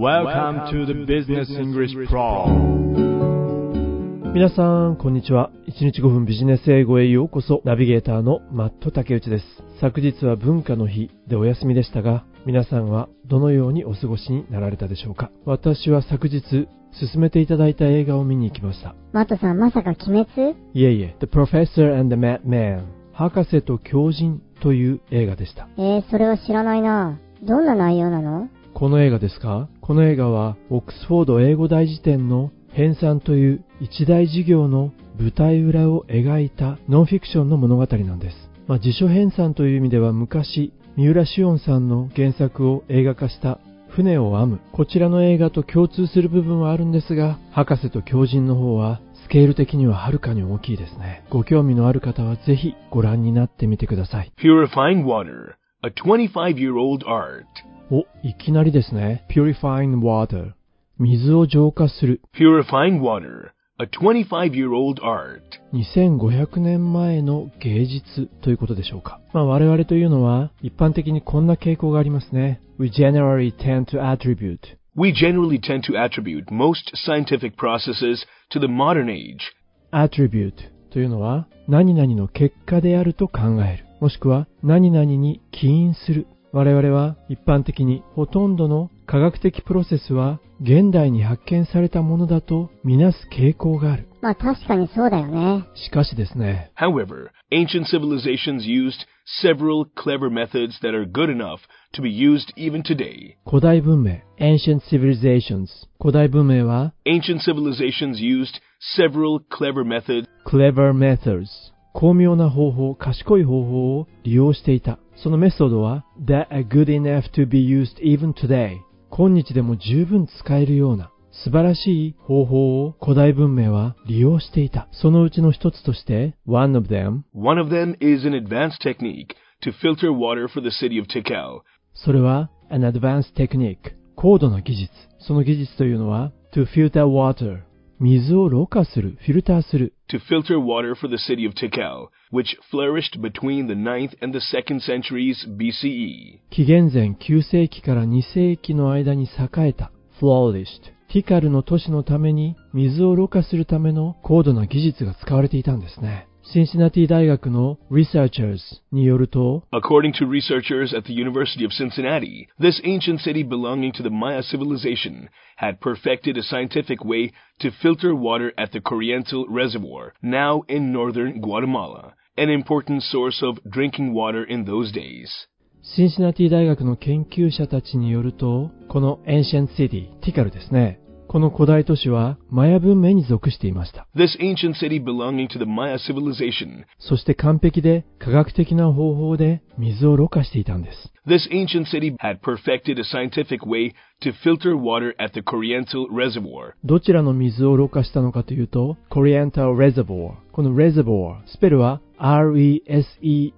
Welcome to the Business English Pro 皆さん、こんにちは。1日5分ビジネス英語へようこそ。ナビゲーターのマット竹内です。昨日は文化の日でお休みでしたが、皆さんはどのようにお過ごしになられたでしょうか？私は昨日、進めていただいた映画を見に行きました。マットさん、まさか鬼滅？いえいえ、The Professor and the Madman 博士と狂人という映画でした。えー、それは知らないな。どんな内容なの？この映画ですか？この映画は、オックスフォード英語大辞典の編纂という一大事業の舞台裏を描いたノンフィクションの物語なんです。まあ、辞書編纂という意味では昔、三浦紫音さんの原作を映画化した船を編む。こちらの映画と共通する部分はあるんですが、博士と狂人の方はスケール的にははるかに大きいですね。ご興味のある方はぜひご覧になってみてください。Purifying Water, a 25-year-old art. お、いきなりですね。Purifying water。水を浄化する。Purifying Water, a 25-year-old art. 2500年前の芸術ということでしょうか。まあ我々というのは一般的にこんな傾向がありますね。We generally tend to attribute We generally tend to attribute most scientific processes to the modern age. attribute というのは何々の結果であると考える。もしくは何々に起因する。我々は一般的にほとんどの科学的プロセスは現代に発見されたものだとみなす傾向がある。まあ確かにそうだよね。しかしですね、However, ancient civilizations used several clever methods that are good enough to be used even today. 古代文明 ancient civilizations 古代文明は Ancient civilizations used several clever methods clever methods 巧妙な方法、賢い方法を利用していた。そのメソッドは that are good enough to be used even today 今日でも十分使えるような素晴らしい方法を古代文明は利用していた。そのうちの一つとして one of them One of them is an advanced technique to filter water for the city of Tikal. それは an advanced technique 高度な技術。その技術というのは to filter water 水をろ過する、フィルターする。to filter water for the city of Tikal, which flourished between the 9th and the 2nd centuries BCE. 紀元前9世紀から2世紀の間に栄えた flourished ティカルの都市のために水をろ過するための高度な技術が使われていたんですね。シンシナティ大学の researchers によると、 According to researchers at the University of Cincinnati, this ancient city belonging to the Maya civilization had perfected a scientific way to filter water at the Corriental Reservoir, now in northern Guatemala, an important source of drinking water in those days. シンシナティ大学の研究者たちによると、この ancient city、ティカルですね。 この古代都市はマヤ文明に属していました。This ancient city belonging to the Maya civilization そして完璧で科学的な方法で水をろ過していたんです。This ancient city had perfected a scientific way to filter water at the Corriental Reservoir. どちらの水をろ過したのかというと、Corriental Reservoir。この Reservoir、スペルは R-E-S-E-R-V-O-I-R。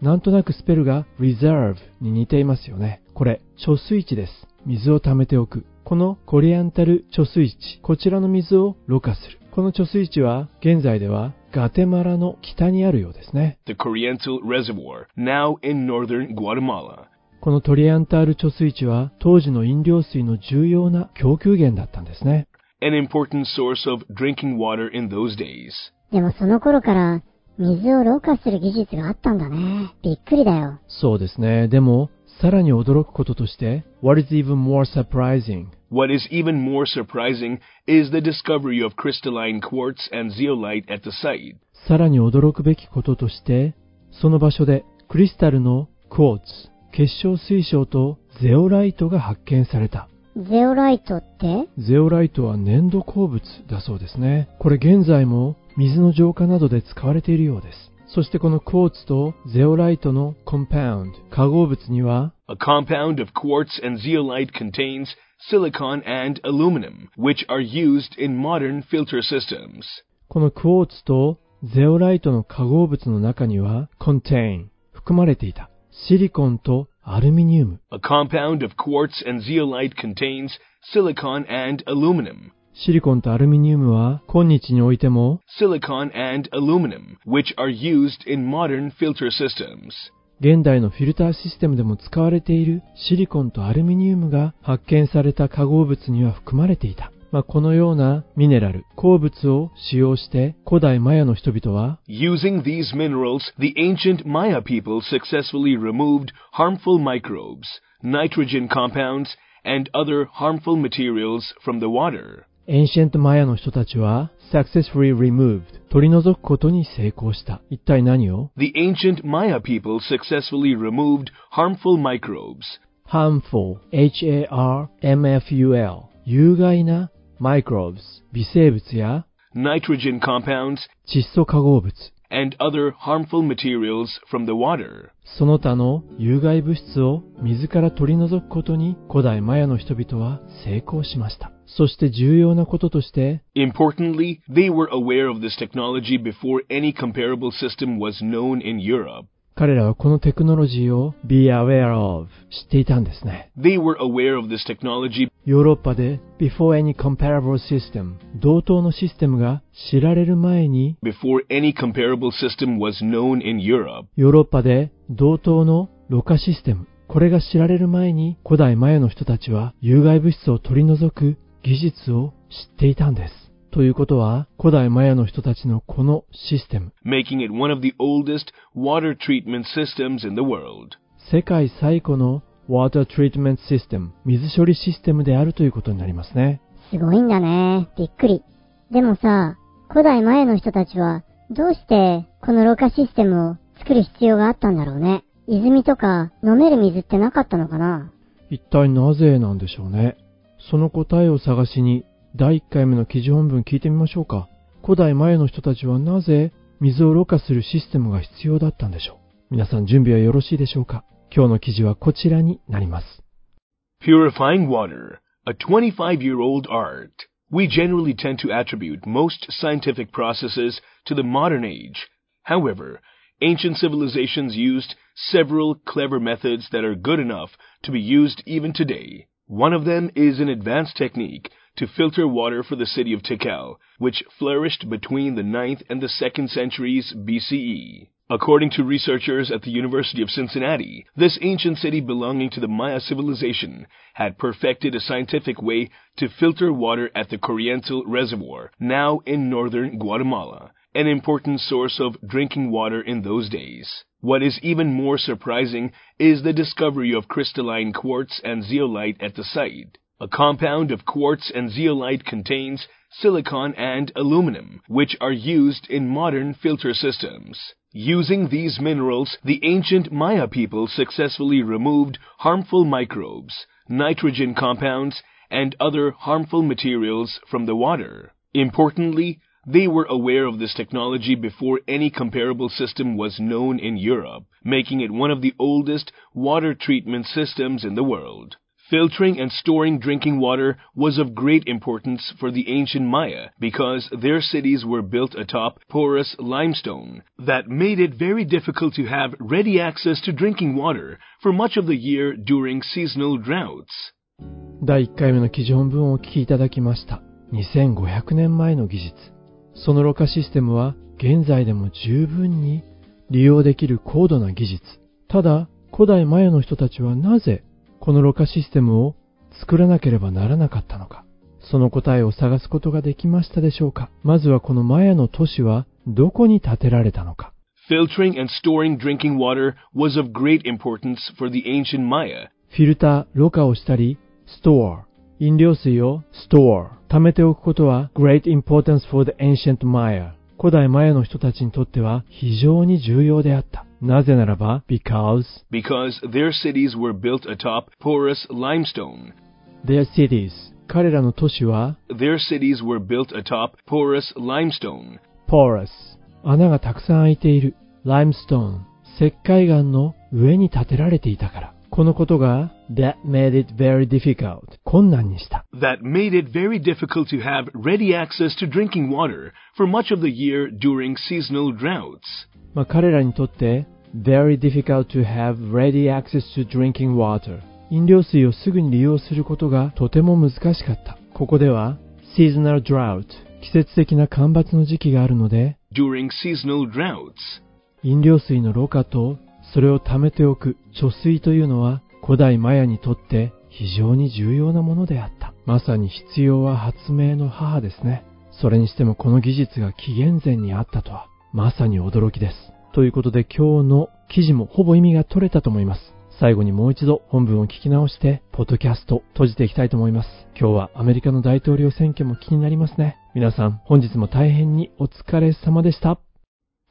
なんとなくスペルが Reserve に似ていますよね。これ、貯水池です。水を溜めておく。このコリアンタル貯水池、こちらの水をろ過する。この貯水池は、現在ではガテマラの北にあるようですね。the Corriental Reservoir, now in northern Guatemala. このトリアンタール貯水池は当時の飲料水の重要な供給源だったんですね。An important source of drinking water in those days. でもその頃から水をろ過する技術があったんだね。びっくりだよ。そうですね。でも、さらに驚くこととして、What is even more surprising? What is even more surprising is the discovery of crystalline quartz and zeolite at the site. さらに驚くべきこととして、その場所でクリスタルのクォーツ、結晶水晶とゼオライトが発見された。ゼオライトってゼオライトは粘土鉱物だそうですね。これ現在も水の浄化などで使われているようです。そしてこのクォーツとゼオライトのコンパウンド、化合物には A compound of quartz and zeolite contains silicon and aluminum, which are used in modern filter systems. このクォーツとゼオライトの化合物の中には contain 含まれていたシリコンとアルミニウム A compound of quartz and zeolite contains silicon and aluminum. シリコンとアルミニウムは今日においても silicon and aluminum, which are used in modern filter systems. 現代のフィルターシステムでも使われているシリコンとアルミニウムが発見された化合物には含まれていた。まあ、このようなミネラル、鉱物を使用して古代マヤの人々は Using these minerals, the ancient Maya people successfully removed harmful microbes, nitrogen compounds, and other harmful materials from the water. エンシェントマヤの人たちは successfully removed 取り除くことに成功した。一体何を The ancient Maya people successfully removed harmful microbes, harmful, H-A-R-M-F-U-L 有害な microbes 微生物や nitrogen compounds, 窒素化合物 and other harmful materials from the water. その他の有害物質を水から取り除くことに古代マヤの人々は成功しました。そして重要なこととして、Importantly, they were aware of this technology before any comparable system was known in Europe. 彼らはこのテクノロジーを be aware of 知っていたんですね。They were aware of this technology ヨーロッパで before any comparable system 同等のシステムが知られる前に before any comparable system was known in Europe. ヨーロッパで同等のろ過システムこれが知られる前に古代マヤの人たちは有害物質を取り除く技術を知っていたんです。ということは古代マヤの人たちのこのシステム making it one of the oldest water treatment systems in the world. 世界最古の Water Treatment System 水処理システムであるということになりますね。すごいんだね。びっくり。でもさ、古代マヤの人たちは、どうしてこのろ過システムを作る必要があったんだろうね。泉とか飲める水ってなかったのかな一体なぜなんでしょうね。その答えを探しに第1回目の記事本文聞いてみましょうか。古代マヤの人たちはなぜ水をろ過するシステムが必要だったんでしょう。皆さん準備はよろしいでしょうか今日の記事はこちらになります。Purifying water, a 25-year-old art. We generally tend to attribute most scientific processes to the modern age. However, ancient civilizations used several clever methods that are good enough to be used even today. One of them is an advanced technique to filter water for the city of Tikal, which flourished between the 9th and the 2nd centuries BCE. According to researchers at the University of Cincinnati, this ancient city belonging to the Maya civilization had perfected a scientific way to filter water at the Corriental Reservoir, now in northern Guatemala, an important source of drinking water in those days. What is even more surprising is the discovery of crystalline quartz and zeolite at the site. A compound of quartz and zeolite contains silicon and aluminum, which are used in modern filter systems. Using these minerals, the ancient Maya people successfully removed harmful microbes, nitrogen compounds, and other harmful materials from the water. Importantly, they were aware of this technology before any comparable system was known in Europe, making it one of the oldest water treatment systems in the world. Filtering and storing drinking water was of great importance for the ancient Maya because their cities were built atop porous limestone that made it very difficult to have ready access to drinking water for much of the year during seasonal droughts. 第1回目の記事本文をお聞きいただきました。2500年前の技術。 そのろ過システムは現在でも十分に利用できる高度な技術。ただ、古代マヤの人たちはなぜこのろ過システムを作らなければならなかったのか。その答えを探すことができましたでしょうかまずはこのマヤの都市はどこに建てられたのか Filtering and storing drinking water was of great importance for the ancient Maya フィルター、ろ過をしたり、store、飲料水を store、貯めておくことは great importance for the ancient Maya。古代マヤの人たちにとっては非常に重要であった。なぜならば、because because their cities were built atop porous limestone. their cities 彼らの都市は Their cities were built atop porous limestone. porous 穴がたくさん開いている limestone 石灰岩の上に建てられていたから。このことが that made it very difficult 困難にした。That made it very difficult to have ready access to drinking water for much of the year during seasonal droughts. まあ、彼らにとって very difficult to have ready access to drinking water 飲料水をすぐに利用することがとても難しかったここでは seasonal drought 季節的な干ばつの時期があるので During seasonal droughts. 飲料水のろ過とそれを貯めておく貯水というのは古代マヤにとって非常に重要なものであった。まさに必要は発明の母ですね。それにしてもこの技術が紀元前にあったとは、まさに驚きです。ということで今日の記事もほぼ意味が取れたと思います。最後にもう一度本文を聞き直して、ポッドキャスト閉じていきたいと思います。今日はアメリカの大統領選挙も気になりますね。皆さん、本日も大変にお疲れ様でした。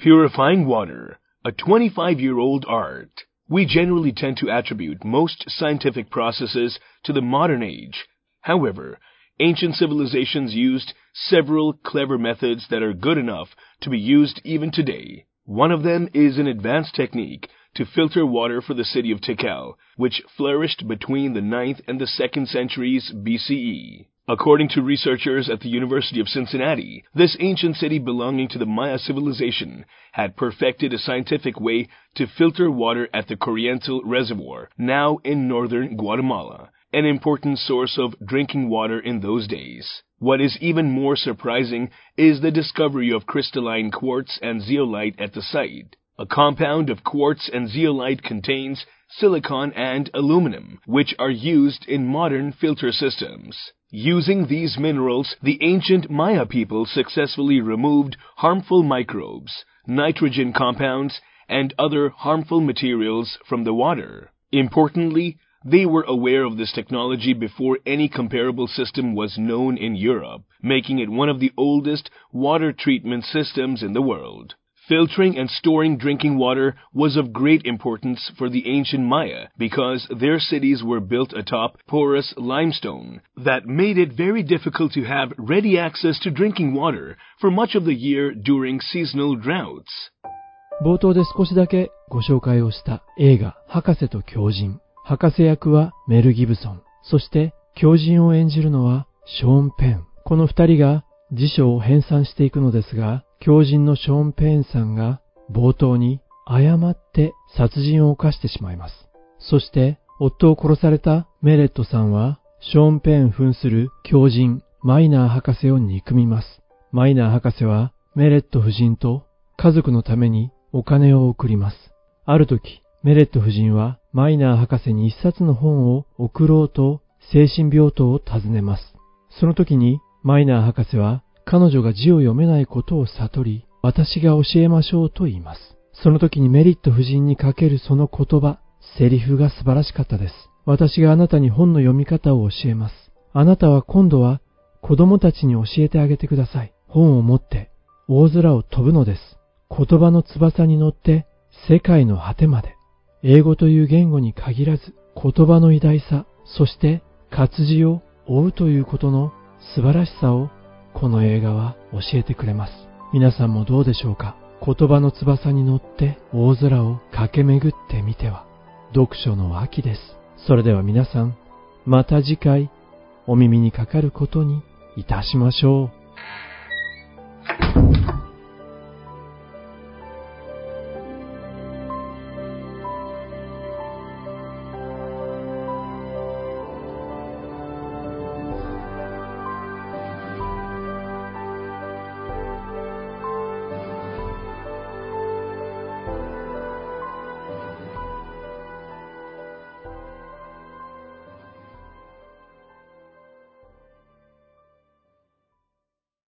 Purifying water, a 25-year-old art. We generally tend to attribute most scientific processes to the modern age. However, ancient civilizations used several clever methods that are good enough to be used even today. One of them is an advanced technique to filter water for the city of Tikal, which flourished between the 9th and the 2nd centuries BCE. According to researchers at the University of Cincinnati, this ancient city belonging to the Maya civilization had perfected a scientific way to filter water at the Corriental Reservoir, now in northern Guatemala, an important source of drinking water in those days. What is even more surprising is the discovery of crystalline quartz and zeolite at the site. A compound of quartz and zeolite contains silicon and aluminum, which are used in modern filter systems. Using these minerals, the ancient Maya people successfully removed harmful microbes, nitrogen compounds, and other harmful materials from the water. Importantly, they were aware of this technology before any comparable system was known in Europe, making it one of the oldest water treatment systems in the world. Filtering and storing drinking water was of great importance for the ancient Maya because their cities were built atop porous limestone that made it very difficult to have ready access to drinking water for much of the year during seasonal droughts. 冒頭で少しだけご紹介をした映画博士と狂人。博士役はメル・ギブソン。そして狂人を演じるのはショーン・ペン。この二人が辞書を編纂していくのですが、 狂人のショーン・ペーンさんが冒頭に誤って殺人を犯してしまいます。そして夫を殺されたメレットさんはショーン・ペーン扮する狂人マイナー博士を憎みます。マイナー博士はメレット夫人と家族のためにお金を送ります。ある時、メレット夫人はマイナー博士に一冊の本を送ろうと精神病棟を訪ねます。その時にマイナー博士は彼女が字を読めないことを悟り、私が教えましょうと言います。その時にメリット夫人にかけるその言葉、セリフが素晴らしかったです。私があなたに本の読み方を教えます。あなたは今度は子供たちに教えてあげてください。本を持って大空を飛ぶのです。言葉の翼に乗って世界の果てまで。英語という言語に限らず言葉の偉大さ、そして活字を追うということの素晴らしさをこの映画は教えてくれます。皆さんもどうでしょうか？言葉の翼に乗って大空を駆け巡ってみては読書の秋です。それでは皆さん、また次回お耳にかかることにいたしましょう。